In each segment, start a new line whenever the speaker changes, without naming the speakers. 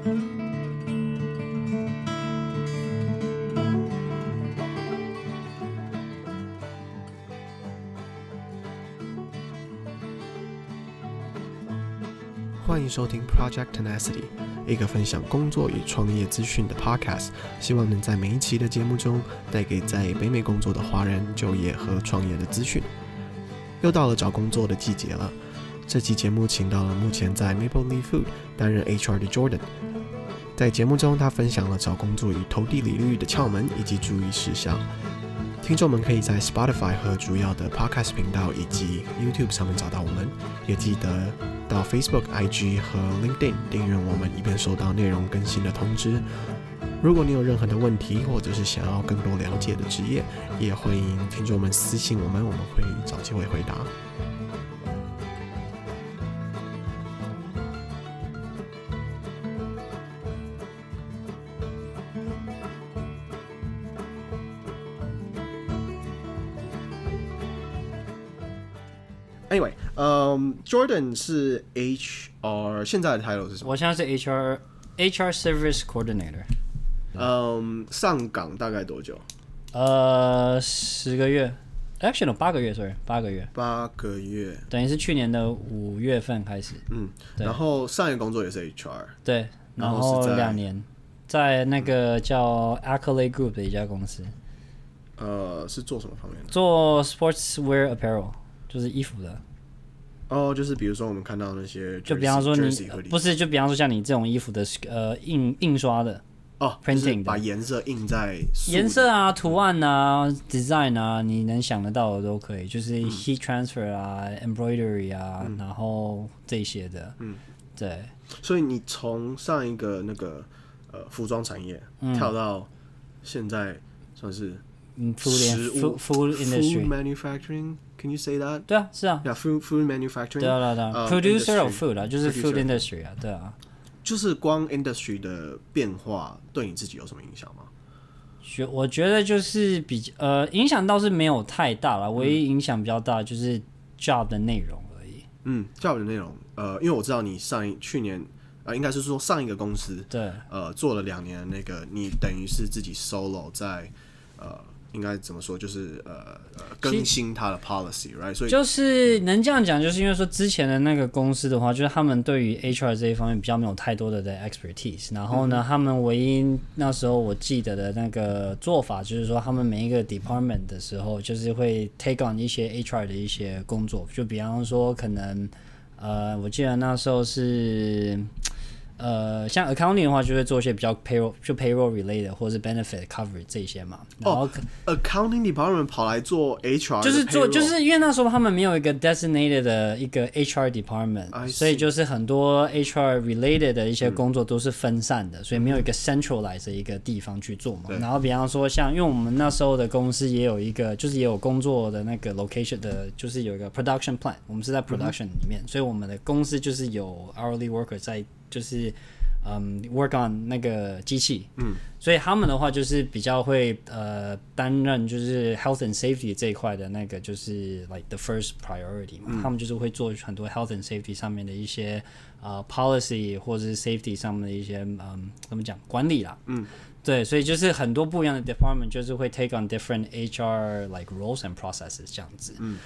欢迎收听 Project Tenacity，一个分享工作与创业资讯的 podcast。希望能在每一期的节目中带给在北美工作的华人就业和创业的资讯。又到了找工作的季节了，这期节目请到了目前在 Maple Leaf Food 担任 HR 的 Jordan。在节目中，他分享了找工作与投递履历的窍门以及注意事项。听众们可以在 Spotify 和主要的 podcast 频道以及 YouTube 上面找到我们，也记得到 Facebook、IG 和 LinkedIn 订阅我们，以便收到内容更新的通知。如果你有任何的问题，或者是想要更多了解的职业，也欢迎听众们私信我们，我们会找机会回答。Anyway，嗯、um,，Jordan 是 HR，现在的 title 是什么？
我现在是 HR HR Service Coordinator。
嗯、um,，上岗大概多久？
呃，十个月，actually no, 八个月，sorry，八个月。
八个月，
等于是去年的五月份开始。
嗯，然后上一个工作也是 HR。
对，然后两年，在那个叫 Accolade Group 的一家公司。
呃，是做什么方面的？
做 Sportswear Apparel。就是衣服的，
哦、oh,，就是比如说我们看到那些，
就比方说你不是，就比方说像你这种衣服的呃印印刷的
哦、oh,，printing 把颜色印在。
颜色啊、图案啊、design 啊，你能想得到的都可以，就是 heat transfer 啊、嗯、embroidery 啊、嗯，然后这些的，嗯，对。
所以你从上一个那个呃服装产业、嗯、跳到现在算是
嗯，food food industry
food manufacturing。Can you say that？
对啊，是啊。
Yeah, food food manufacturing。
对啊，对啊。Producer of food 啊，就是 food industry 啊，对啊。
就是光 industry 的变化对你自己有什么影响吗？
觉我觉得就是比较呃影响倒是没有太大了，唯一影响比较大就是 job 的内容而已。
嗯，job 的内容，呃，因为我知道你上一去年呃应该是说上一个公司
对
呃做了两年那个，你等于是自己 solo 在呃。应该怎么说？就是呃呃，更新它的 policy，right？所以
就是能这样讲，就是因为说之前的那个公司的话，就是他们对于 HR 这一方面比较没有太多的的 expertise。然后呢，他们唯一那时候我记得的那个做法，就是说他们每一个 department 的时候，就是会 take on 一些 HR 的一些工作。就比方说，可能呃，我记得那时候是。呃，像 accounting 的话，就会做一些比较 payroll 就 payroll related 或者是 benefit coverage 这些嘛。然后、
oh, accounting department 跑来做 HR，
就是做，就是因为那时候他们没有一个 designated 的一个 HR department，所以就是很多 HR related 的一些工作都是分散的，嗯、所以没有一个 centralized 的一个地方去做嘛。然后比方说像，因为我们那时候的公司也有一个，就是也有工作的那个 location 的，就是有一个 production plant，我们是在 production 里面，嗯、所以我们的公司就是有 hourly worker 在。就是，嗯，work on 那个机器，嗯，所以他们的话就是比较会呃担任就是 health and safety 这一块的那个就是 like the first priority 嘛，嗯，他们就是会做很多 health and safety 上面的一些呃 policy 或者是 safety 上面的一些嗯怎么讲管理啦，嗯，对，所以就是很多不一样的 department 就是会 take on different HR like roles and processes 这样子，嗯。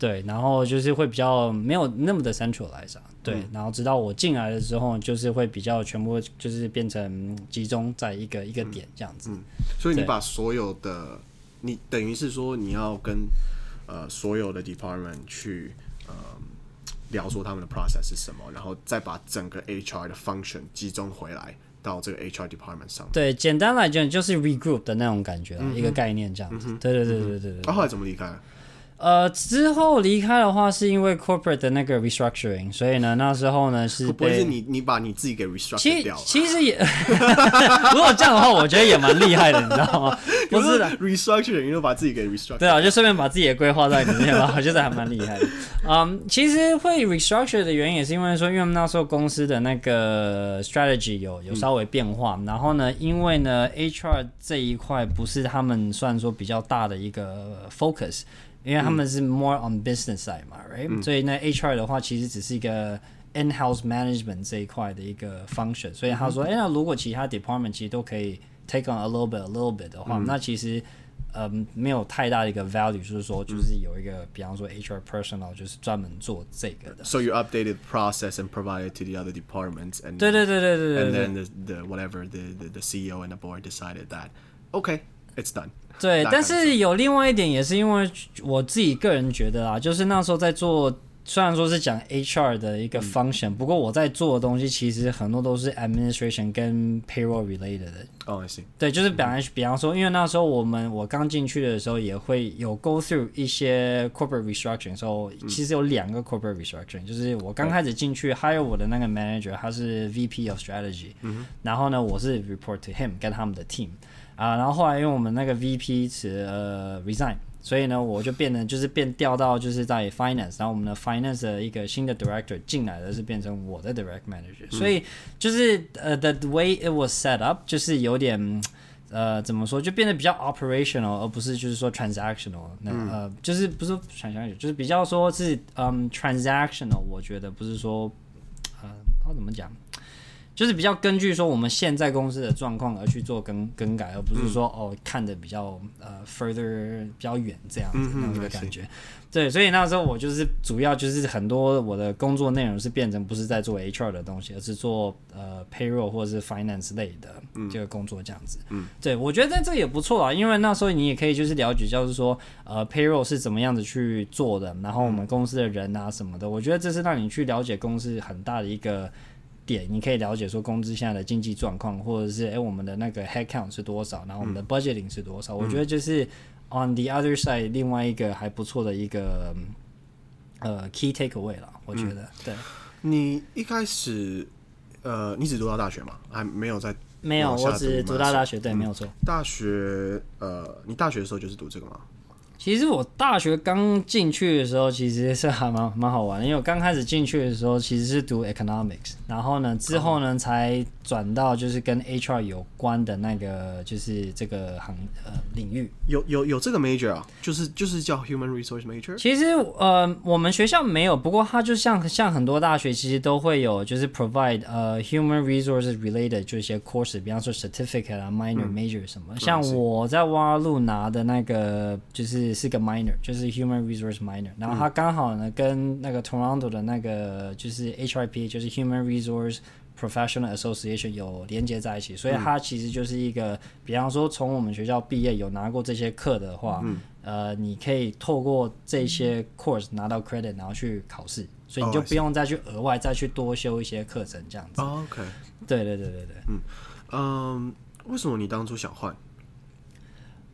对，然后就是会比较没有那么的 centralized，对、嗯，然后直到我进来的时候，就是会比较全部就是变成集中在一个一个点这样子。嗯，
所以你把所有的，你等于是说你要跟呃所有的 department 去呃聊说他们的 process 是什么，然后再把整个 HR 的 function 集中回来到这个 HR department 上。对，
简单来讲就是 regroup 的那种感觉，嗯、一个概念这样子。嗯、对对对对对对。
他、后来怎么离开？
呃，之后离开的话是因为 corporate 的那个 restructuring，所以呢，那时候呢是
不是你你把你自己给 restructure 掉了？
其实也，如果这样的话，我觉得也蛮厉害的，你知道吗？不是的
，restructuring 又把自己给 restructure。
对啊，就顺便把自己的规划在里面嘛，我觉得还蛮厉害的。嗯、um,，其实会 restructure 的原因也是因为说，因为那时候公司的那个 strategy 有有稍微变化，嗯、然后呢，因为呢 HR 这一块不是他们算说比较大的一个 focus。因为他们是 more on business side 嘛，right？、嗯、所以那 HR 的话，其实只是一个 in-house management 这一块的一个 function，所以他说，哎、嗯，那如果其他 department 其实都可以 take on a little bit，a little bit 的话，嗯、那其实呃没有太大的一个 value，就是说，就是有一个，嗯、比方说 HR personnel 就是专门做这个的。
So you updated process and provided to the other departments and
对对对对对对，
and then the the whatever the the the CEO and the board decided that okay it's done。
对，但是有另外一点也是因为我自己个人觉得啊，就是那时候在做。虽然说是讲 HR 的一个 function，、嗯、不过我在做的东西其实很多都是 administration 跟 payroll related 的。
哦，I see。
对，就是比方比方说，因为那时候我们我刚进去的时候也会有 go through 一些 corporate restructuring，所、so, 以、嗯、其实有两个 corporate restructuring，就是我刚开始进去 hire 我的那个 manager，他是 VP of strategy，、嗯、然后呢，我是 report to him 跟他们的 team 啊，然后后来因为我们那个 VP 辞呃 resign。所以呢，我就变成就是变调到就是在 finance，然后我们的 finance 的一个新的 director 进来的是变成我的 direct manager，、嗯、所以就是呃、uh, the way it was set up 就是有点呃怎么说就变得比较 operational，而不是就是说 transactional，那、嗯、呃就是不是 transactional，就是比较说是嗯、um, transactional，我觉得不是说呃他怎么讲。就是比较根据说我们现在公司的状况而去做更更改，而不是说、嗯、哦看的比较呃 further 比较远这样子那种、个、感觉。对，所以那时候我就是主要就是很多我的工作内容是变成不是在做 HR 的东西，而是做呃 payroll 或者是 finance 类的这个工作这样子。嗯，对，我觉得这也不错啊，因为那时候你也可以就是了解，就是说呃 payroll 是怎么样子去做的，然后我们公司的人啊什么的，我觉得这是让你去了解公司很大的一个。点你可以了解说公司现在的经济状况，或者是哎我们的那个 head count 是多少，然后我们的 budgeting 是多少。嗯、我觉得就是 on the other side 另外一个还不错的一个呃 key takeaway 了。我觉得、嗯、对。
你一开始呃你只读到大学吗？还没有在
没有，我只读到大学，对，
嗯、
没有错。
大学呃你大学的时候就是读这个吗？
其实我大学刚进去的时候，其实是还蛮蛮好玩，因为我刚开始进去的时候其实是读 economics，然后呢之后呢才转到就是跟 HR 有关的那个就是这个行呃领域。
有有有这个 major 啊，就是就是叫 human resource major。
其实呃我们学校没有，不过它就像像很多大学其实都会有，就是 provide 呃 human resources related 就一些 course，比方说 certificate 啊 minor、嗯、major 什么。像我在挖路拿的那个就是。是个 minor，就是 human resource minor，然后它刚好呢跟那个 Toronto 的那个就是 HRP，就是 human resource professional association 有连接在一起，所以它其实就是一个，比方说从我们学校毕业有拿过这些课的话，嗯、呃，你可以透过这些 course 拿到 credit，然后去考试，所以你就不用再去额外再去多修一些课程这样子。
Oh, OK，
对对对对对，
嗯嗯，为什么你当初想换？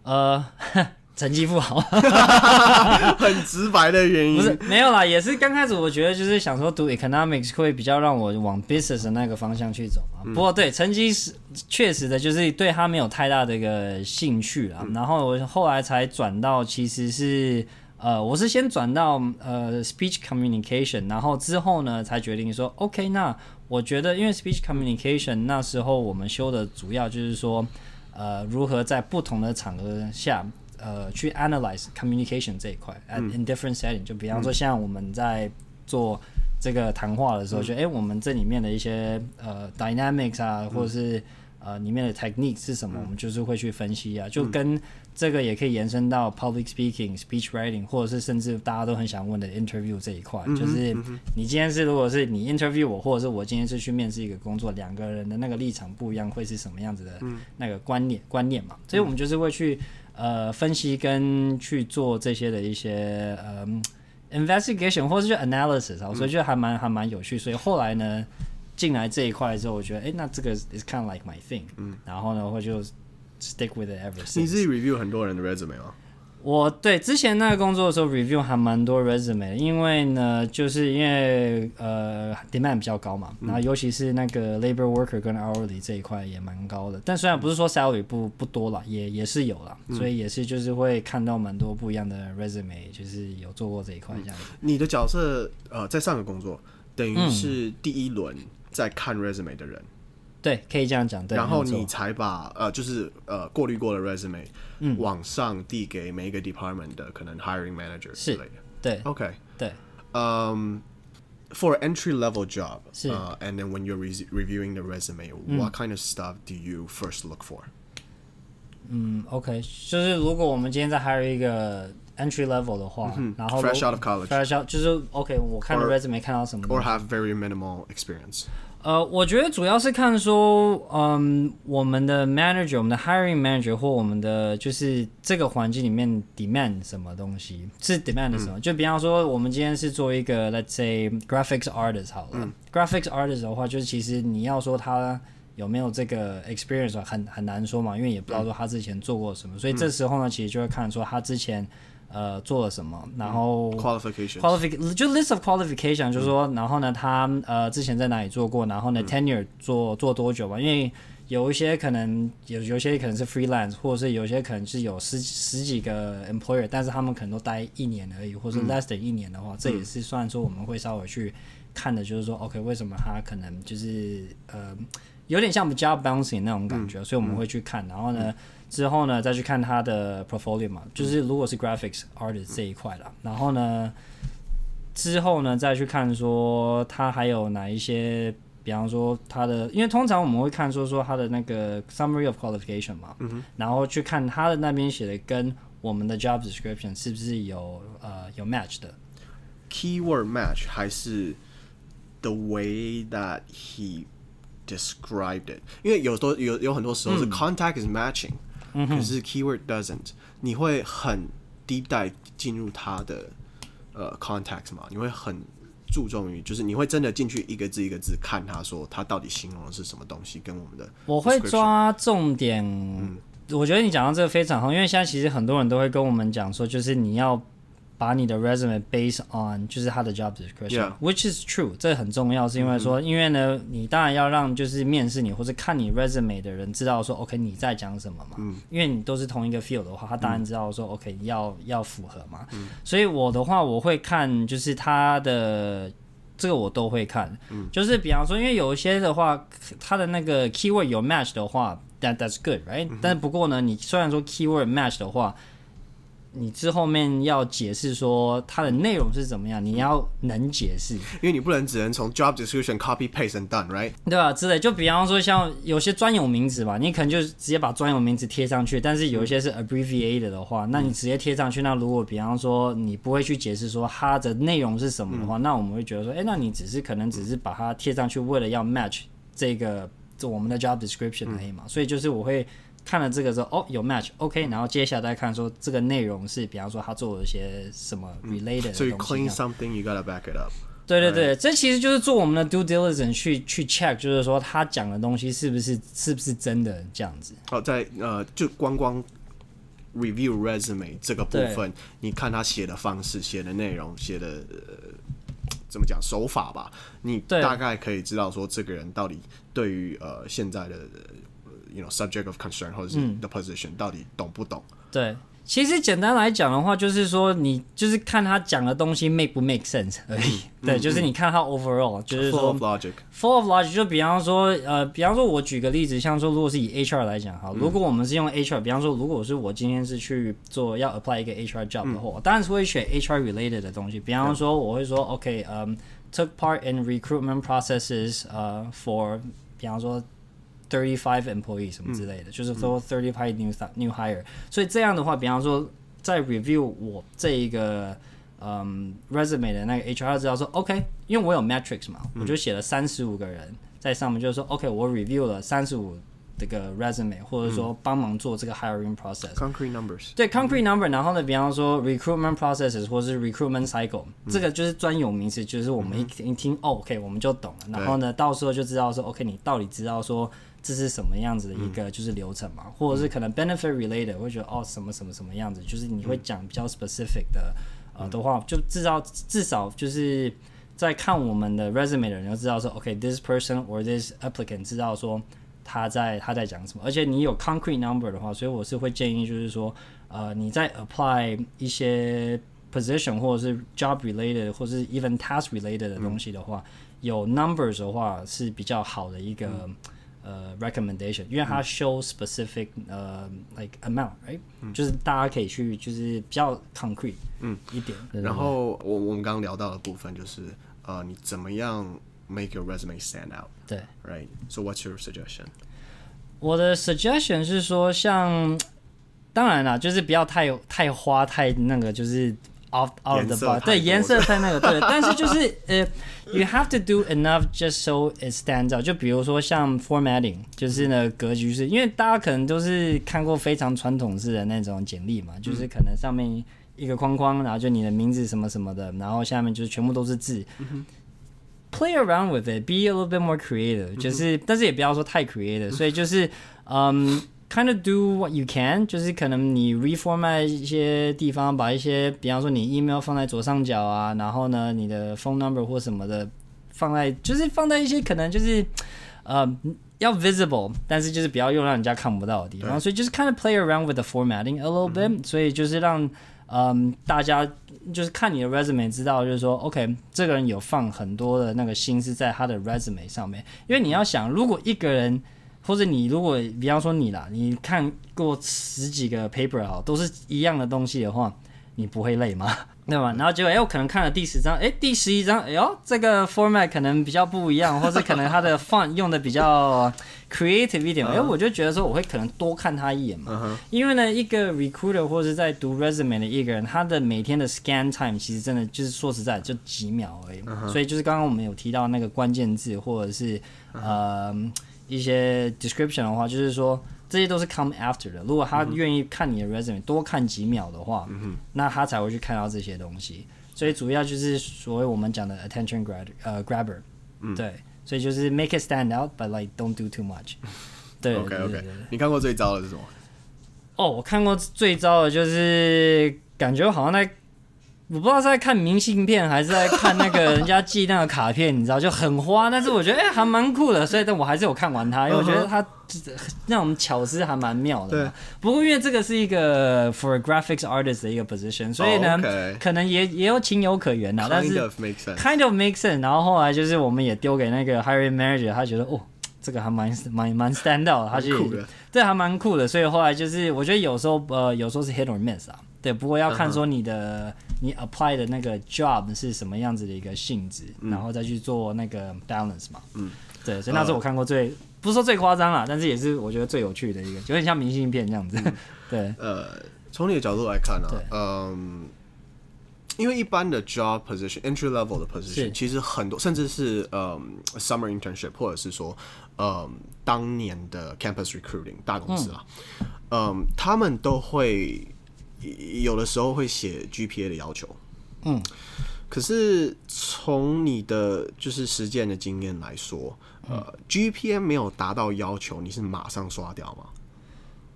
呃。成绩不好，
很直白的原因。
不是没有啦，也是刚开始我觉得就是想说读 economics 会比较让我往 business 的那个方向去走嘛。嗯、不过对成绩是确实的，就是对他没有太大的一个兴趣啦。嗯、然后我后来才转到，其实是呃，我是先转到呃 speech communication，然后之后呢才决定说 OK，那我觉得因为 speech communication 那时候我们修的主要就是说呃如何在不同的场合下。呃，去 analyze communication 这一块，and in different setting，就比方说像我们在做这个谈话的时候，就诶，我们这里面的一些呃 dynamics 啊，或者是呃里面的 technique 是什么，我们就是会去分析啊，就跟这个也可以延伸到 public speaking、speech writing，或者是甚至大家都很想问的 interview 这一块，就是你今天是如果是你 interview 我，或者是我今天是去面试一个工作，两个人的那个立场不一样，会是什么样子的那个观念观念嘛？所以我们就是会去。呃，分析跟去做这些的一些呃 investigation 或者是 analysis 啊，所以就还蛮还蛮有趣。所以后来呢，进来这一块之后，我觉得，哎，那这个 is kind of like my thing。嗯，然后呢，我就 stick with it ever since。
你自己 review 很多人的 resume 吗？
我对之前那个工作的时候 review 还蛮多 resume，因为呢，就是因为呃 demand 比较高嘛，然后尤其是那个 labor worker 跟 hourly 这一块也蛮高的。但虽然不是说 salary 不不多了，也也是有了，所以也是就是会看到蛮多不一样的 resume，就是有做过这一块这样子。
你的角色呃，在上个工作等于是第一轮在看 resume 的人。
对，可以这样讲。对，
然后你才把呃，就是呃，过滤过的 resume，嗯，往上递给每一个 department 的可能 hiring manager 之类的。
对，
OK，
对，
嗯， for entry level job，
是
呃、uh,，and then when you're re reviewing the resume，what、嗯、kind of stuff do you first look for？
嗯，OK，就是如果我们今天在 hire 一个 entry level 的话，嗯、然后
fresh out of college，fresh
out 就是 OK，我看的 resume 看到什么，
or have very minimal experience。
呃，我觉得主要是看说，嗯，我们的 manager，我们的 hiring manager 或我们的就是这个环境里面 demand 什么东西，是 demand 什么？嗯、就比方说，我们今天是做一个 let's say graphics artist 好了、嗯、，graphics artist 的话，就是其实你要说他有没有这个 experience 很很难说嘛，因为也不知道说他之前做过什么，嗯、所以这时候呢，其实就会看说他之前。呃，做了什么？然后
qualification
qualification 就 list of qualification，就是说，然后呢，他呃之前在哪里做过？然后呢，tenure 做做多久吧？因为有一些可能有有些可能是 freelance，或者是有些可能是有十十几个 employer，但是他们可能都待一年而已，或者 less than 一年的话，这也是算说我们会稍微去看的，就是说，OK，为什么他可能就是呃有点像 job bouncing 那种感觉，所以我们会去看，然后呢。之后呢，再去看他的 portfolio 嘛，就是如果是 graphics artist 这一块啦，然后呢，之后呢，再去看说他还有哪一些，比方说他的，因为通常我们会看说说他的那个 summary of qualification 嘛，然后去看他的那边写的跟我们的 job description 是不是有呃有 match 的
，keyword match 还是 the way that he described it，因为有多有有很多时候是 contact is matching。可是 keyword doesn't，你会很 deep dive 进入它的呃 context 嘛？你会很注重于，就是你会真的进去一个字一个字看他说他到底形容的是什么东西，跟我们的
我会抓重点。嗯，我觉得你讲到这个非常好，因为现在其实很多人都会跟我们讲说，就是你要。把你的 resume based on 就是他的 job description，which is true，这很重要，是因为说，因为呢，你当然要让就是面试你或者看你 resume 的人知道说，OK 你在讲什么嘛，嗯，因为你都是同一个 field 的话，他当然知道说，OK 要要符合嘛，嗯，所以我的话我会看就是他的这个我都会看，嗯，就是比方说，因为有一些的话，他的那个 keyword 有 match 的话，that that's good，right？但是不过呢，你虽然说 keyword match 的话。你之后面要解释说它的内容是怎么样，你要能解释，
因为你不能只能从 job description copy paste and done，right？
对吧？之类，就比方说像有些专有名词吧，你可能就直接把专有名词贴上去，但是有一些是 abbreviated 的话，那你直接贴上去，那如果比方说你不会去解释说它的内容是什么的话，那我们会觉得说，哎，那你只是可能只是把它贴上去，为了要 match 这个我们的 job description 而已嘛，所以就是我会。看了这个之后，哦，有 match，OK，okay，然后接下来再看说这个内容是，比方说他做了一些什么 related 的东西。
So you clean something, you gotta back it up。
对对对，这其实就是做我们的 due diligence 去去 check，就是说他讲的东西是不是是不是真的这样子。
哦，在呃，就光光 review resume 这个部分，你看他写的方式、写的内容、写的呃怎么讲手法吧，你大概可以知道说这个人到底对于呃现在的。You know, subject of concern 或者是 the position、嗯、到底懂不懂？
对，其实简单来讲的话，就是说你就是看他讲的东西 make 不 make sense 而已。嗯、对，就是你看他 overall，、嗯、就是说
full of logic，full
of logic。就比方说，呃，比方说，我举个例子，像说，如果是以 HR 来讲哈，如果我们是用 HR，比方说，如果是我今天是去做要 apply 一个 HR job 的话，嗯、当然是会选 HR related 的东西。比方说，我会说、嗯、OK，嗯、um,，took part in recruitment processes，呃、uh,，for，比方说。 Thirty five employees 什么之类的，嗯、就是说 thirty five new new hire，所以这样的话，比方说在 review 我这一个嗯 resume 的那个 HR 知道说 OK，因为我有 metrics 嘛，嗯、我就写了三十五个人在上面，就是说 OK，我 review 了三十五 这个 resume，或者说帮忙做这个 hiring process。
Concrete numbers。
对 concrete number，然后呢，比方说 recruitment processes 或是 recruitment cycle，、嗯、这个就是专有名词，就是我们一听一听、嗯、OK，我们就懂了。然后呢，到时候就知道说 OK，你到底知道说。这是什么样子的一个就是流程嘛，嗯、或者是可能 benefit related，我会觉得哦什么什么什么样子，就是你会讲比较 specific 的、嗯、呃的话，就至少至少就是在看我们的 resume 的人就知道说，OK，this、okay, person or this applicant 知道说他在他在讲什么，而且你有 concrete number 的话，所以我是会建议就是说，呃你在 apply 一些 position 或者是 job related 或是 even task related 的东西的话，嗯、有 numbers 的话是比较好的一个。嗯呃、uh,，recommendation，因为它 show specific 呃、uh, like amount，right？、嗯、就是大家可以去，就是比较 concrete，嗯，一点。
然后我我们刚刚聊到的部分就是呃，你怎么样 make your resume stand out？
对，
right？So what's your suggestion？
我的 suggestion 是说，像当然啦，就是不要太太花太那个，就是 off out of the box，对，颜色太那个，对。但是就是呃，you have to do enough just so it stands out。就比如说像 formatting，就是呢格局是，因为大家可能都是看过非常传统式的那种简历嘛，就是可能上面一个框框，然后就你的名字什么什么的，然后下面就是全部都是字。嗯 Play around with it, be a little bit more creative，、嗯、就是，但是也不要说太 creative，、嗯、所以就是，嗯、um,，kind of do what you can，就是可能你 reformat 一些地方，把一些，比方说你 email 放在左上角啊，然后呢，你的 phone number 或什么的放在，就是放在一些可能就是，呃，要 visible，但是就是不要用让人家看不到的地方，所以就是 kind of play around with the formatting a little bit，、嗯、所以就是让。 嗯，大家就是看你的 resume 知道，就是说，OK，这个人有放很多的那个心思在他的 resume 上面。因为你要想，如果一个人或者你如果比方说你啦，你看过十几个 paper 啊，都是一样的东西的话，你不会累吗？对吧？然后结果哎，我可能看了第十章，哎，第十一章，哎呦，这个 format 可能比较不一样，或者可能他的 font 用的比较 creative 一点，哎，我就觉得说我会可能多看他一眼嘛。Uh huh. 因为呢，一个 recruiter 或是在读 resume 的一个人，他的每天的 scan time 其实真的就是说实在就几秒而已。Uh huh. 所以就是刚刚我们有提到那个关键字或者是、uh. 呃一些 description 的话，就是说。这些都是 come after 的。如果他愿意看你的 resume、嗯、多看几秒的话，嗯、那他才会去看到这些东西。所以主要就是所谓我们讲的 attention grab 呃 grabber，、嗯、对。所以就是 make it stand out，but like don't do too much。对，OK OK。
你看过最糟的是什么？
哦，我看过最糟的就是感觉好像在。我不知道是在看明信片还是在看那个人家寄那个卡片，你知道就很花，但是我觉得哎、欸、还蛮酷的，所以但我还是有看完它，因为我觉得它那种巧思还蛮妙的。对。不过因为这个是一个 for a graphics artist 的一个 position，所以呢，oh. 可能也也有情有可原呐。但是
kind of makes sense。
kind of makes sense。然后后来就是我们也丢给那个 hiring manager，他觉得哦，这个还蛮蛮蛮 stand out 的，他就这还蛮酷的。所以后来就是我觉得有时候呃有时候是 hit or miss 啊。对，不过要看说你的、uh. 你 apply 的那个 job 是什么样子的一个性质，嗯、然后再去做那个 balance 嘛。嗯，对，所以那是我看过最、uh, 不是说最夸张啦，但是也是我觉得最有趣的一个，有点像明信片这样子。嗯、对，呃，
从你的角度来看呢、啊，嗯，因为一般的 job position entry level 的 position 其实很多，甚至是嗯 summer internship 或者是说嗯当年的 campus recruiting 大公司啊，嗯，嗯，他们都会。有的时候会写 GPA 的要求，嗯，可是从你的就是实践的经验来说，呃，嗯，GPA 没有达到要求，你是马上刷掉吗？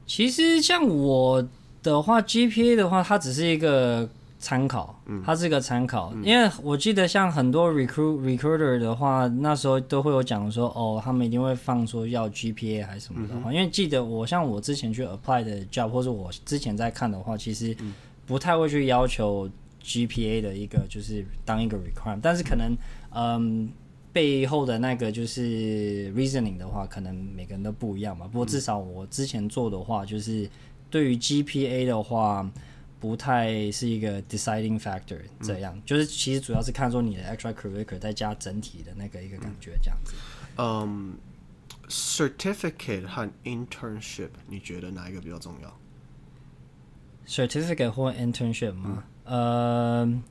其实像我的话，GPA 的话，它只是一个。参考，它是一个参考，嗯、因为我记得像很多 recruit recruiter 的话，那时候都会有讲说，哦，他们一定会放说要 GPA 还是什么的话，嗯、因为记得我像我之前去 apply 的 job，或者我之前在看的话，其实不太会去要求 GPA 的一个就是当一个 requirement，但是可能嗯背后的那个就是 reasoning 的话，可能每个人都不一样嘛。不过至少我之前做的话，就是对于 GPA 的话。不太是一个 deciding factor，这样、嗯、就是其实主要是看说你的 extracurricular 再加整体的那个一个感觉这样子。
嗯、um,，certificate 和 internship，你觉得哪一个比较重要
？certificate 或 internship 吗？嗯、呃，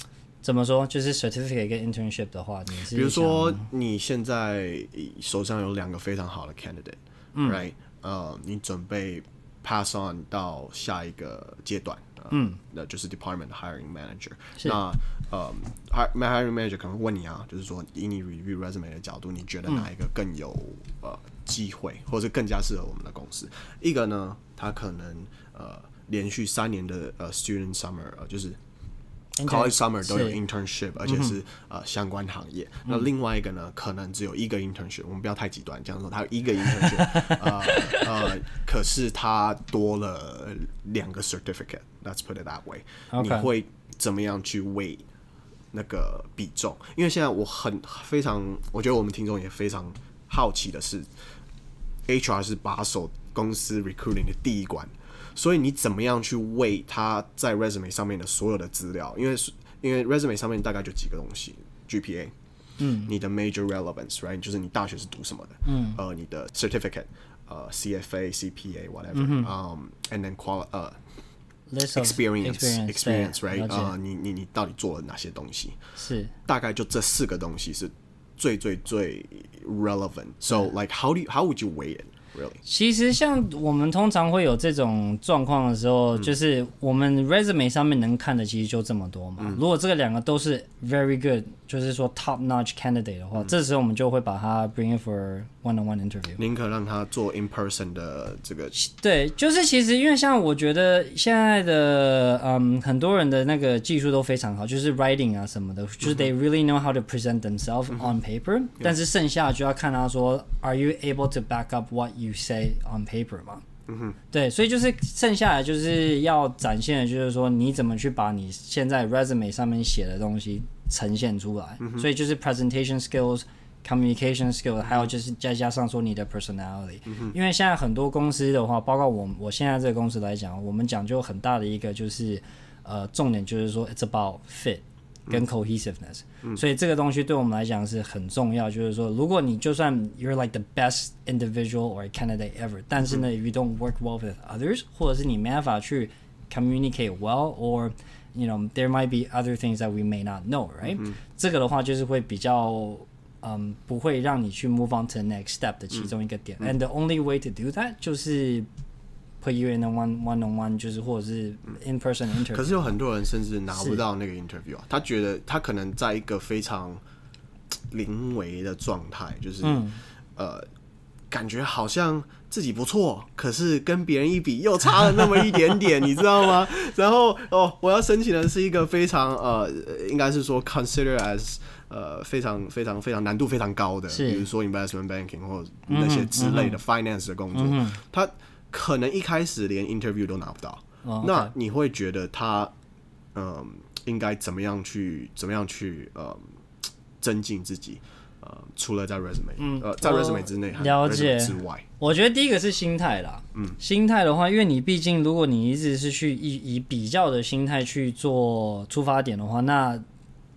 怎么说？就是 certificate 跟 internship 的话，你是
比如说你现在手上有两个非常好的 candidate，right？、嗯、呃，你准备 pass on 到下一个阶段。嗯，那就是 department hiring manager。那呃，hiring manager 可能问你啊，就是说以你 review resume 的角度，你觉得哪一个更有、嗯、呃机会，或者更加适合我们的公司？一个呢，他可能呃连续三年的呃 student summer，呃就是。College summer 都有 internship，而且是呃相关行业。那另外一个呢，可能只有一个 internship。我们不要太极端，这样说，他有一个 internship，呃呃，可是他多了两个 certificate。Let's put it that way。你会怎么样去 weigh 那个比重？因为现在我很非常，我觉得我们听众也非常好奇的是，HR 是把守公司 recruiting 的第一关。所以你怎么样去为他在 resume 上面的所有的资料？因为因为 resume 上面大概就几个东西：GPA、嗯，你的 major relevance，right，就是你大学是读什么的，嗯，呃，你的 certificate，呃，CFA、CPA，whatever，嗯嗯，and then qual，呃，experience，experience，right，啊，你你你到底做了哪些东西？
是，
大概就这四个东西是最最最 relevant。So like how do you, how would you weigh it？Really?
其实像我们通常会有这种状况的时候，嗯、就是我们 resume 上面能看的其实就这么多嘛。嗯、如果这个两个都是 very good，就是说 top notch candidate 的话，嗯、这时候我们就会把他 bring in for one-on-one interview。
宁可让他做 in person 的这个。
对，就是其实因为像我觉得现在的嗯很多人的那个技术都非常好，就是 writing 啊什么的，就是 they really know how to present themselves on paper、嗯。但是剩下就要看他说，are you able to back up what you say on paper 嘛，嗯哼，对，所以就是剩下来就是要展现的，就是说你怎么去把你现在 resume 上面写的东西呈现出来，嗯、所以就是 presentation skills、communication skills，还有就是再加上说你的 personality，、嗯、因为现在很多公司的话，包括我我现在这个公司来讲，我们讲究很大的一个就是呃重点就是说 it's about fit。跟 cohesiveness，、嗯、所以这个东西对我们来讲是很重要。就是说，如果你就算 you're like the best individual or candidate ever，但是呢、嗯、if you don't work well with others，或者是你没办法去 communicate well，or you know there might be other things that we may not know，right？、嗯、这个的话就是会比较嗯不会让你去 move on to the next step 的其中一个点。嗯、And the only way to do that 就是。 put you in a one one on one，就是或者是 in person interview。
可是有很多人甚至拿不到那个 interview 啊，他觉得他可能在一个非常临危的状态，就是、嗯、呃，感觉好像自己不错，可是跟别人一比又差了那么一点点，你知道吗？然后哦，我要申请的是一个非常呃，应该是说 consider as 呃非常非常非常难度非常高的，比如说 investment banking 或者那些之类的 finance 的工作，嗯、他。可能一开始连 interview 都拿不到，oh, okay. 那你会觉得他，嗯，应该怎么样去，怎么样去，呃、嗯，增进自己，呃，除了在 resume，、嗯、呃，在 resume 之内，
了解。
之外，
我觉得第一个是心态啦，嗯，心态的话，因为你毕竟如果你一直是去以以比较的心态去做出发点的话，那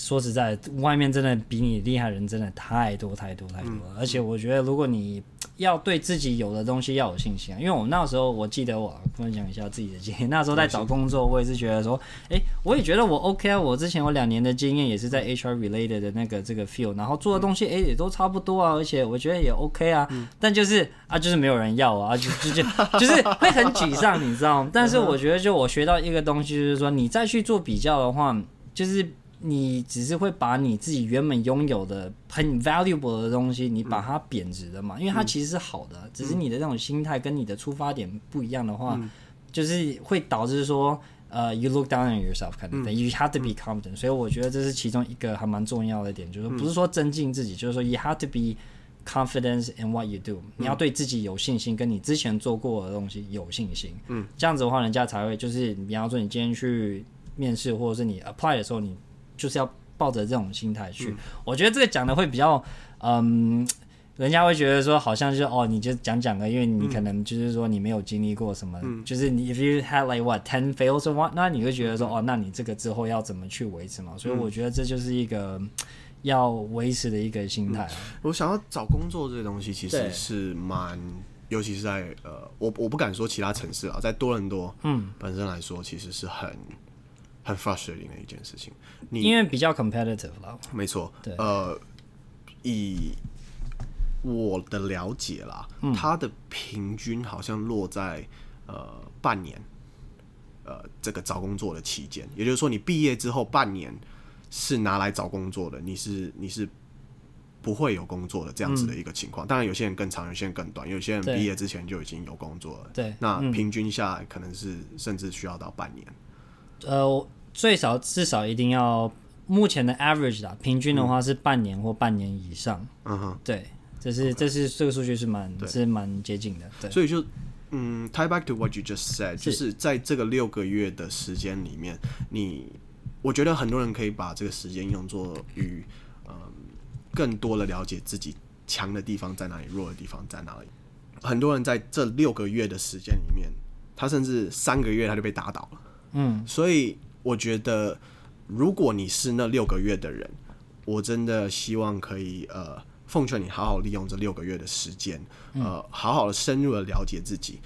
说实在，外面真的比你厉害的人真的太多太多太多了，嗯、而且我觉得如果你要对自己有的东西要有信心啊，因为我那时候我记得我分享一下自己的经验，那时候在找工作，我也是觉得说，哎、欸，我也觉得我 OK 啊，我之前我两年的经验也是在 HR related 的那个这个 field，然后做的东西哎、欸、也都差不多啊，而且我觉得也 OK 啊，嗯、但就是啊就是没有人要啊，就 就就就是会很沮丧，你知道吗？但是我觉得就我学到一个东西就是说，你再去做比较的话，就是。你只是会把你自己原本拥有的很 valuable 的东西，你把它贬值了嘛？因为它其实是好的，只是你的那种心态跟你的出发点不一样的话，就是会导致说，呃，you look down on yourself kind of thing，you have to be confident。所以我觉得这是其中一个还蛮重要的点，就是不是说增进自己，就是说 you have to be confident in what you do。你要对自己有信心，跟你之前做过的东西有信心。嗯，这样子的话，人家才会就是，比方说你今天去面试，或者是你 apply 的时候，你就是要抱着这种心态去，嗯、我觉得这个讲的会比较，嗯，人家会觉得说好像就是哦，你就讲讲的，因为你可能就是说你没有经历过什么，嗯、就是你 if you had like what ten fails or what，那你会觉得说、嗯、哦，那你这个之后要怎么去维持嘛？所以我觉得这就是一个要维持的一个心态、嗯。
我想要找工作这个东西其实是蛮，尤其是在呃，我我不敢说其他城市啊，在多伦多，嗯，本身来说其实是很。很 frustrating 的一件事情，你
因为比较 competitive 了，
没错，对，呃，以我的了解啦，嗯、它的平均好像落在呃半年，呃，这个找工作的期间，也就是说，你毕业之后半年是拿来找工作的，你是你是不会有工作的这样子的一个情况。嗯、当然，有些人更长，有些人更短，有些人毕业之前就已经有工作了，对，那平均下来可能是甚至需要到半年。
呃，最少至少一定要目前的 average 啦，平均的话是半年或半年以上。嗯哼，对，这是.这是这个数据是蛮是蛮接近的。对，
所以就嗯，tie back to what you just said，是就是在这个六个月的时间里面，你我觉得很多人可以把这个时间用作于嗯更多的了解自己强的地方在哪里，弱的地方在哪里。很多人在这六个月的时间里面，他甚至三个月他就被打倒了。嗯，所以我觉得，如果你是那六个月的人，我真的希望可以呃，奉劝你好好利用这六个月的时间，呃，好好的深入的了解自己，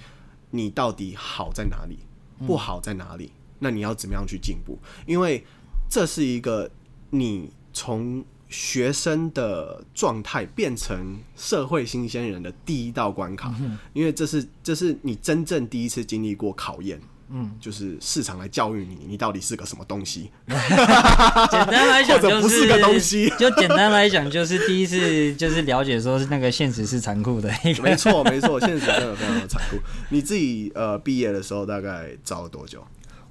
你到底好在哪里，不好在哪里，那你要怎么样去进步？因为这是一个你从学生的状态变成社会新鲜人的第一道关卡，因为这是这是你真正第一次经历过考验。嗯，就是市场来教育你，你到底是个什么东西？
简单来讲，就是
不是个东西。
就简单来讲，就是第一次就是了解，说是那个现实是残酷的。
没错，没错，现实真的非常的残酷。你自己呃毕业的时候大概找了多久？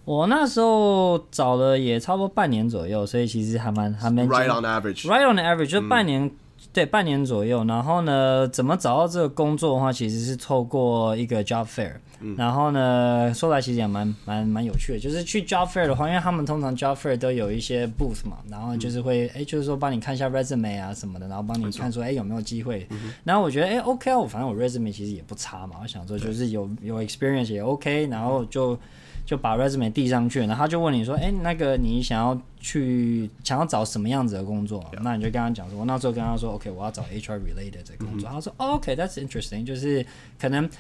我那时候找了也差不多半年左右，所以其实还蛮还蛮
right on average，right
on average 就半年。嗯对，半年左右。然后呢，怎么找到这个工作的话，其实是透过一个 job fair。嗯。然后呢，说来其实也蛮蛮蛮有趣的，就是去 job fair 的话，因为他们通常 job fair 都有一些 booth 嘛，然后就是会哎、嗯，就是说帮你看一下 resume 啊什么的，然后帮你看说哎有没有机会。嗯。然后我觉得哎 OK 啊，我反正我 resume 其实也不差嘛，我想说就是有有 experience 也 OK，然后就。就把 resume 递上去，然后他就问你说：“哎、欸，那个你想要去想要找什么样子的工作？”那你就跟他讲说：“我那时候跟他说，OK，我要找 HR related 的工作。Mm -hmm. 他说、oh,：“OK，that's、okay, interesting，就是可能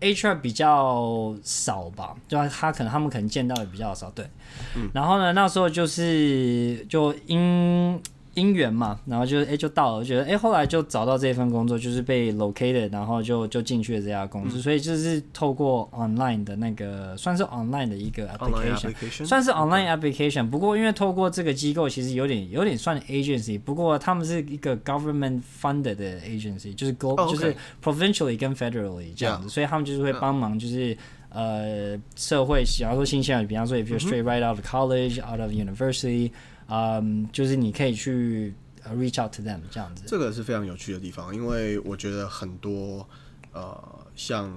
HR 比较少吧，就他可能他们可能见到的比较少，对。Mm -hmm. 然后呢，那时候就是就因。姻缘嘛，然后就哎、欸、就到了，我觉得哎、欸、后来就找到这份工作，就是被 located，然后就就进去了这家公司，嗯，所以就是透过 online 的那个算是 online 的一个 application，, application? 算是 online application，嗯。不过因为透过这个机构，其实有点有点算 agency，不过他们是一个 government funded 的 agency，就是 global，、oh, okay. 就是 provincially 跟 federally 这样子.所以他们就是会帮忙，就是、呃社会，假如说新鲜人，比方说 if you're straight right out of college，out of university。嗯、um,，就是你可以去 reach out to them 这样子，
这个是非常有趣的地方，因为我觉得很多呃，像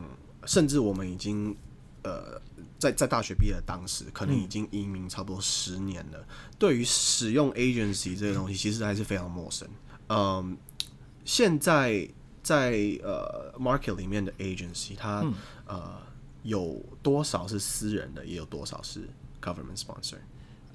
甚至我们已经呃在在大学毕业的当时，可能已经移民差不多十年了，嗯、对于使用 agency 这个东西，其实还是非常陌生。嗯，现在在呃 market 里面的 agency，它、嗯、呃有多少是私人的，也有多少是 government sponsor。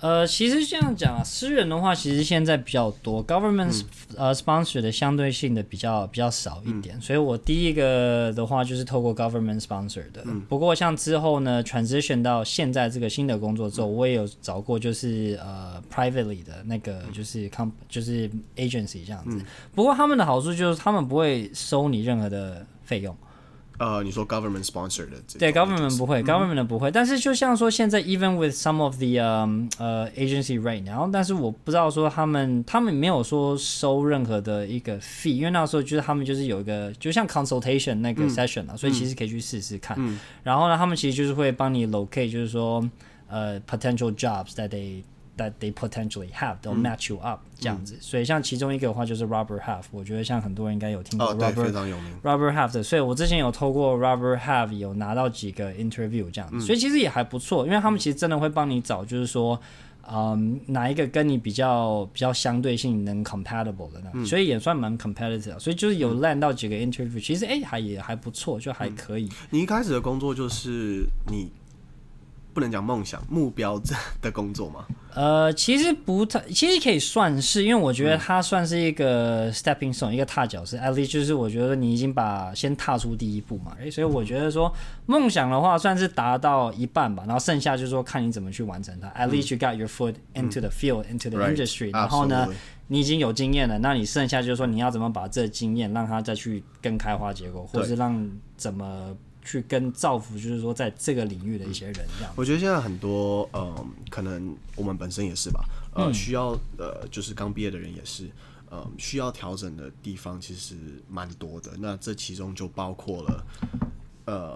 呃，其实这样讲啊，私人的话，其实现在比较多，government、嗯、呃 sponsor 的相对性的比较比较少一点，嗯，所以我第一个的话就是透过 government sponsor 的。嗯，不过像之后呢，transition 到现在这个新的工作之后，嗯，我也有找过，就是呃 privately 的那个就是 com 就是 agency 这样子，嗯。不过他们的好处就是他们不会收你任何的费用。
呃，你说 government sponsored 的，
对 government 不会、嗯、government 的不会，但是就像说现在 even with some of the 呃、uh, agency right now，但是我不知道说他们他们没有说收任何的一个 fee，因为那时候就是他们就是有一个就像 consultation 那个 session 啊、嗯，所以其实可以去试试看、嗯。然后呢，他们其实就是会帮你 locate，就是说呃 potential jobs that they That they potentially have, they'll match you up、嗯、这样子，所以像其中一个的话就是 Robert Half，我觉得像很多人应该有听过 Robert，、哦、非常有名。Robert Half 的，所以我之前有透过 Robert Half 有拿到几个 interview 这样子、嗯，所以其实也还不错，因为他们其实真的会帮你找，就是说，嗯，哪一个跟你比较比较相对性能 compatible 的那、嗯，所以也算蛮 competitive，所以就是有 land 到几个 interview，、嗯、其实哎、欸、还也还不错，就还可以、嗯。
你一开始的工作就是你。不能讲梦想目标这的工作吗？
呃，其实不太，其实可以算是，因为我觉得它算是一个 stepping stone，、嗯、一个踏脚石。at least 就是我觉得你已经把先踏出第一步嘛，哎，所以我觉得说梦想的话算是达到一半吧，然后剩下就是说看你怎么去完成它。at least you got your foot into the field,、嗯、into the industry，、right, 然后呢，absolutely. 你已经有经验了，那你剩下就是说你要怎么把这经验让它再去更开花结果，或者是让怎么。去跟造福，就是说在这个领域的一些人这样。
我觉得现在很多，嗯、呃，可能我们本身也是吧，呃，嗯、需要呃，就是刚毕业的人也是，呃，需要调整的地方其实蛮多的。那这其中就包括了，呃，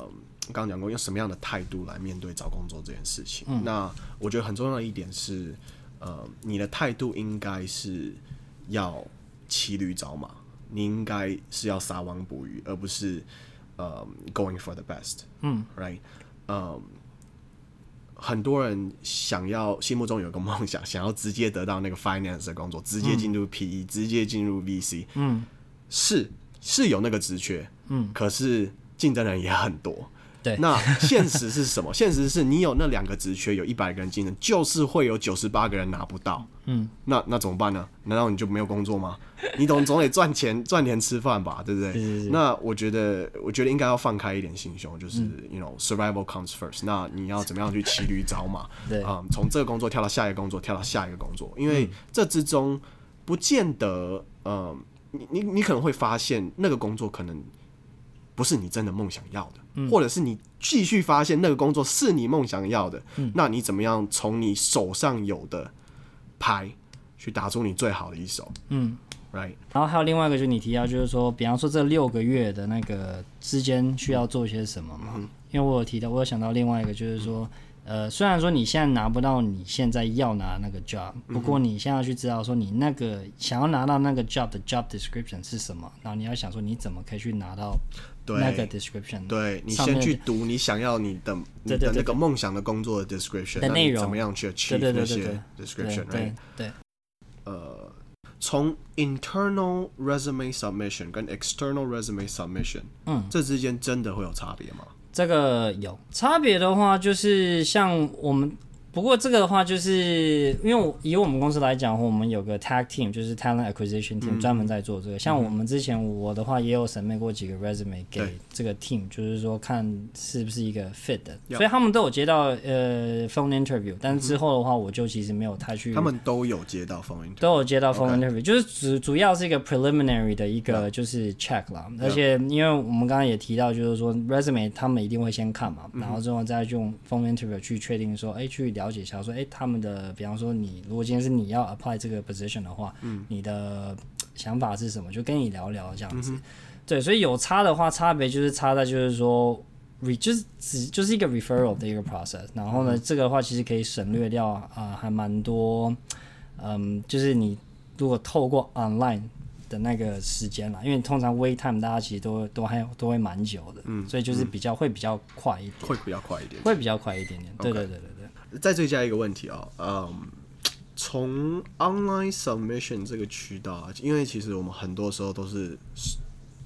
刚刚讲过用什么样的态度来面对找工作这件事情。嗯、那我觉得很重要的一点是，呃，你的态度应该是要骑驴找马，你应该是要撒网捕鱼，而不是。呃、um,，going for the best，嗯，right，嗯、um,，很多人想要心目中有个梦想，想要直接得到那个 finance 的工作，直接进入 PE，、嗯、直接进入 VC，嗯，是是有那个职缺，嗯，可是竞争人也很多，
对，
那现实是什么？现实是你有那两个职缺，有一百个人竞争，就是会有九十八个人拿不到。
嗯，那
那怎么办呢？难道你就没有工作吗？你总总得赚钱赚钱吃饭吧，对不对？
是是是，
那我觉得，我觉得应该要放开一点心胸，就是 you know survival comes first。那你要怎么样去骑驴找马？
对
啊，从这个工作跳到下一个工作，跳到下一个工作，因为这之中不见得，嗯，你你你可能会发现那个工作可能不是你真的梦想要的，嗯，或者是你继续发现那个工作是你梦想要的，嗯，那你怎么样从你手上有的牌去打出你最好的一手？
嗯。
Right.
然后还有另外一个，就是你提到，就是说，比方说这六个月的那个之间需要做些什么嘛？嗯、因为我有提到，我有想到另外一个，就是说，呃，虽然说你现在拿不到你现在要拿那个 job，不过你现在要去知道说你那个想要拿到那个 job 的 job description 是什么，然后你要想说你怎么可以去拿到那个 description。
对，你先去读你想要你的你的那个梦想的工作的 description
的内容，
怎么样去 achieve 那些 description？
对对。
呃。从 internal resume submission 跟 external resume submission，
嗯，
这之间真的会有差别吗？
这个有差别的话，就是像我们。不过这个的话，就是因为以我们公司来讲，我们有个 tag team，就是 talent acquisition team，专门在做这个。像我们之前我的话，也有 submit 过几个 resume 给这个 team，就是说看是不是一个 fit 的。所以他们都有接到呃 phone interview，但是之后的话，我就其实没有太去。
他们都有接到 phone interview，
都有接到 phone interview，就是主主要是一个 preliminary 的一个就是 check 啦。而且因为我们刚刚也提到，就是说 resume 他们一定会先看嘛，然后之后再用 phone interview 去确定说，哎，去聊。了解一下，说，哎、欸，他们的，比方说，你如果今天是你要 apply 这个 position 的话，嗯，你的想法是什么？就跟你聊聊这样子。嗯、对，所以有差的话，差别就是差在就是说，re 就是只就是一个 referral 的一个 process。然后呢，嗯、这个的话其实可以省略掉啊、呃，还蛮多，嗯，就是你如果透过 online 的那个时间啦，因为通常 wait time 大家其实都都还都会蛮久的，嗯，所以就是比较、嗯、会比较快一点，
会比较快一点，
会比较快一点点。对对对对。
再追加一个问题啊、哦，嗯，从 online submission 这个渠道啊，因为其实我们很多时候都是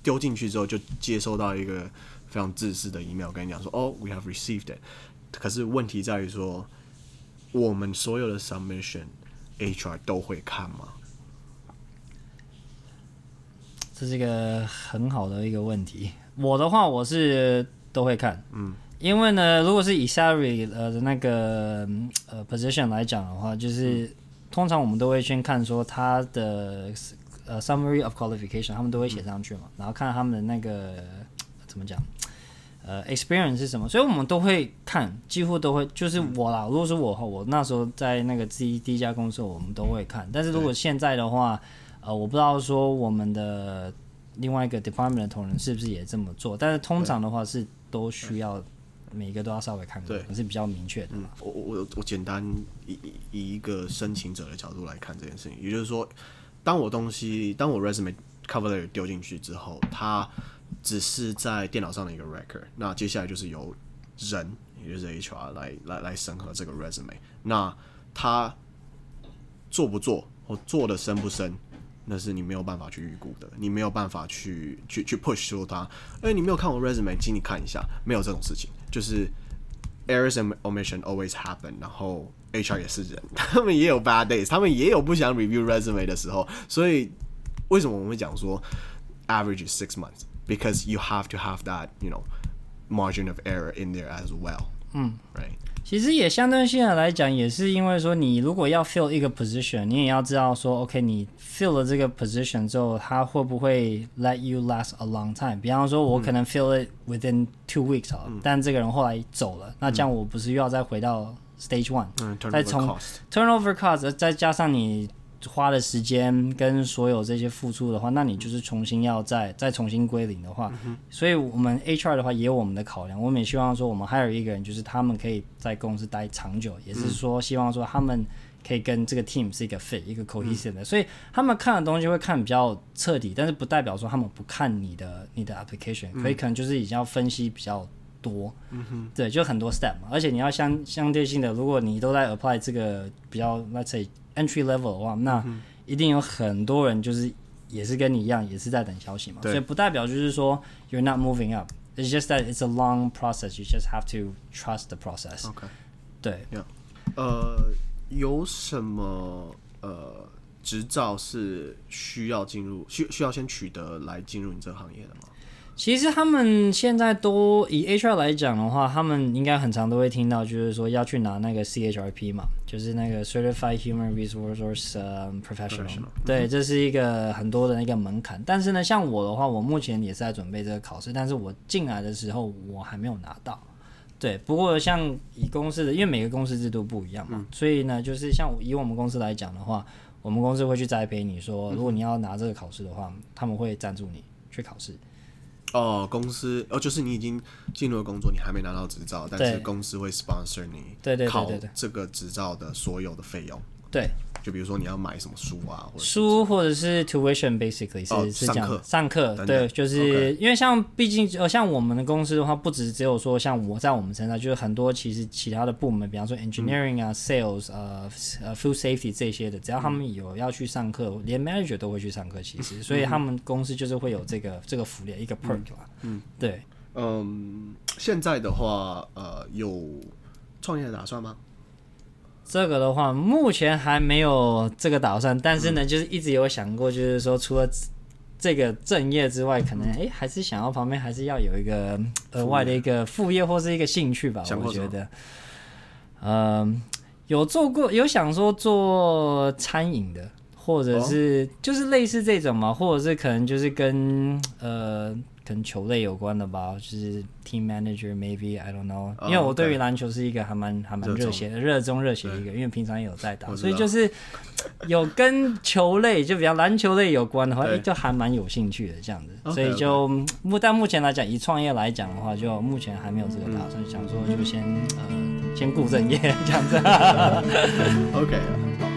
丢进去之后就接收到一个非常自私的 email，跟你讲说，哦，we have received it。可是问题在于说，我们所有的 submission HR 都会看吗？
这是一个很好的一个问题。我的话，我是都会看，嗯。因为呢，如果是以 salary 呃的那个呃 position 来讲的话，就是、嗯、通常我们都会先看说他的呃 summary of qualification，他们都会写上去嘛，嗯、然后看他们的那个怎么讲呃 experience 是什么，所以我们都会看，几乎都会，就是我啦，嗯、如果是我和我那时候在那个第一第一家公司，我们都会看，但是如果现在的话，呃，我不知道说我们的另外一个 department 的同仁是不是也这么做，但是通常的话是都需要。每一个都要稍微看过，对，是比较明确的嘛。
嗯、我我我简单以以一个申请者的角度来看这件事情，也就是说，当我东西当我 resume cover letter 丢进去之后，它只是在电脑上的一个 record，那接下来就是由人，也就是 HR 来来来审核这个 resume，那他做不做或做的深不深？那是你没有办法去预估的，你没有办法去去去 push 说他，哎、欸，你没有看我 resume，请你看一下，没有这种事情，就是 errors and omission always happen，然后 HR 也是人，他们也有 bad days，他们也有不想 review resume 的时候，所以为什么我们会讲说 average is six months，because you have to have that you know margin of error in there as well，
嗯，
right。
其实也相对性的来讲，也是因为说，你如果要 fill 一个 position，你也要知道说，OK，你 fill 了这个 position 之后，它会不会 let you last a long time？比方说，我可能 fill it within two weeks 啊、嗯，但这个人后来走了，那这样我不是又要再回到 stage one，、嗯、再从 turnover cost，再加上你。花的时间跟所有这些付出的话，那你就是重新要再再重新归零的话，嗯、所以我们 HR 的话也有我们的考量，我们也希望说我们还有一个人，就是他们可以在公司待长久，也是说希望说他们可以跟这个 team 是一个 fit 一个 cohesive 的，嗯、所以他们看的东西会看比较彻底，但是不代表说他们不看你的你的 application，可以可能就是已经要分析比较多，嗯哼，对，就很多 step 嘛，而且你要相相对性的，如果你都在 apply 这个比较 let's say。Entry level 的话，那一定有很多人就是也是跟你一样，也是在等消息嘛，所以不代表就是说 you're not moving up，It's just that it's a long process. You just have to trust the process.
OK，
对
，Yeah，呃，有什么呃执照是需要进入需需要先取得来进入你这个行业的吗？
其实他们现在都以 HR 来讲的话，他们应该很常都会听到，就是说要去拿那个 CHRP 嘛，就是那个 Certified Human Resource、uh, Professional。Professional. 对，这是一个很多的那个门槛。但是呢，像我的话，我目前也是在准备这个考试，但是我进来的时候我还没有拿到。对，不过像以公司的，因为每个公司制度不一样嘛，嗯、所以呢，就是像以我们公司来讲的话，我们公司会去栽培你说，如果你要拿这个考试的话，嗯、他们会赞助你去考试。
哦，公司哦，就是你已经进入了工作，你还没拿到执照，但是公司会 sponsor 你，
对对对，
考这个执照的所有的费用，
对。
就比如说你要买什么书啊，或者
书或者是 tuition，basically 是、哦、是这样上课，对，就是因为像毕竟呃像我们的公司的话，不只只有说像我在我们身上，就是很多其实其他的部门，比方说 engineering 啊、嗯、sales 呃呃 food safety 这些的，只要他们有要去上课，嗯、连 manager 都会去上课，其实，所以他们公司就是会有这个这个福利一个 perk 啦，嗯，对，
嗯，现在的话呃有创业的打算吗？
这个的话，目前还没有这个打算，但是呢，嗯、就是一直有想过，就是说除了这个正业之外，可能哎、欸，还是想要旁边还是要有一个额外的一个副业或是一个兴趣吧。我觉得，嗯、呃，有做过，有想说做餐饮的，或者是就是类似这种嘛，或者是可能就是跟呃。跟球类有关的吧，就是 team manager maybe I don't know，、oh, 因为我对于篮球是一个还蛮还蛮热血的、热衷热血的一个，因为平常也有在打，所以就是有跟球类，就比较篮球类有关的话，就还蛮有兴趣的这样子。Okay, 所以就目但目前来讲，以创业来讲的话，就目前还没有这个打算，嗯、想说就先呃先顾正业这样子。
OK。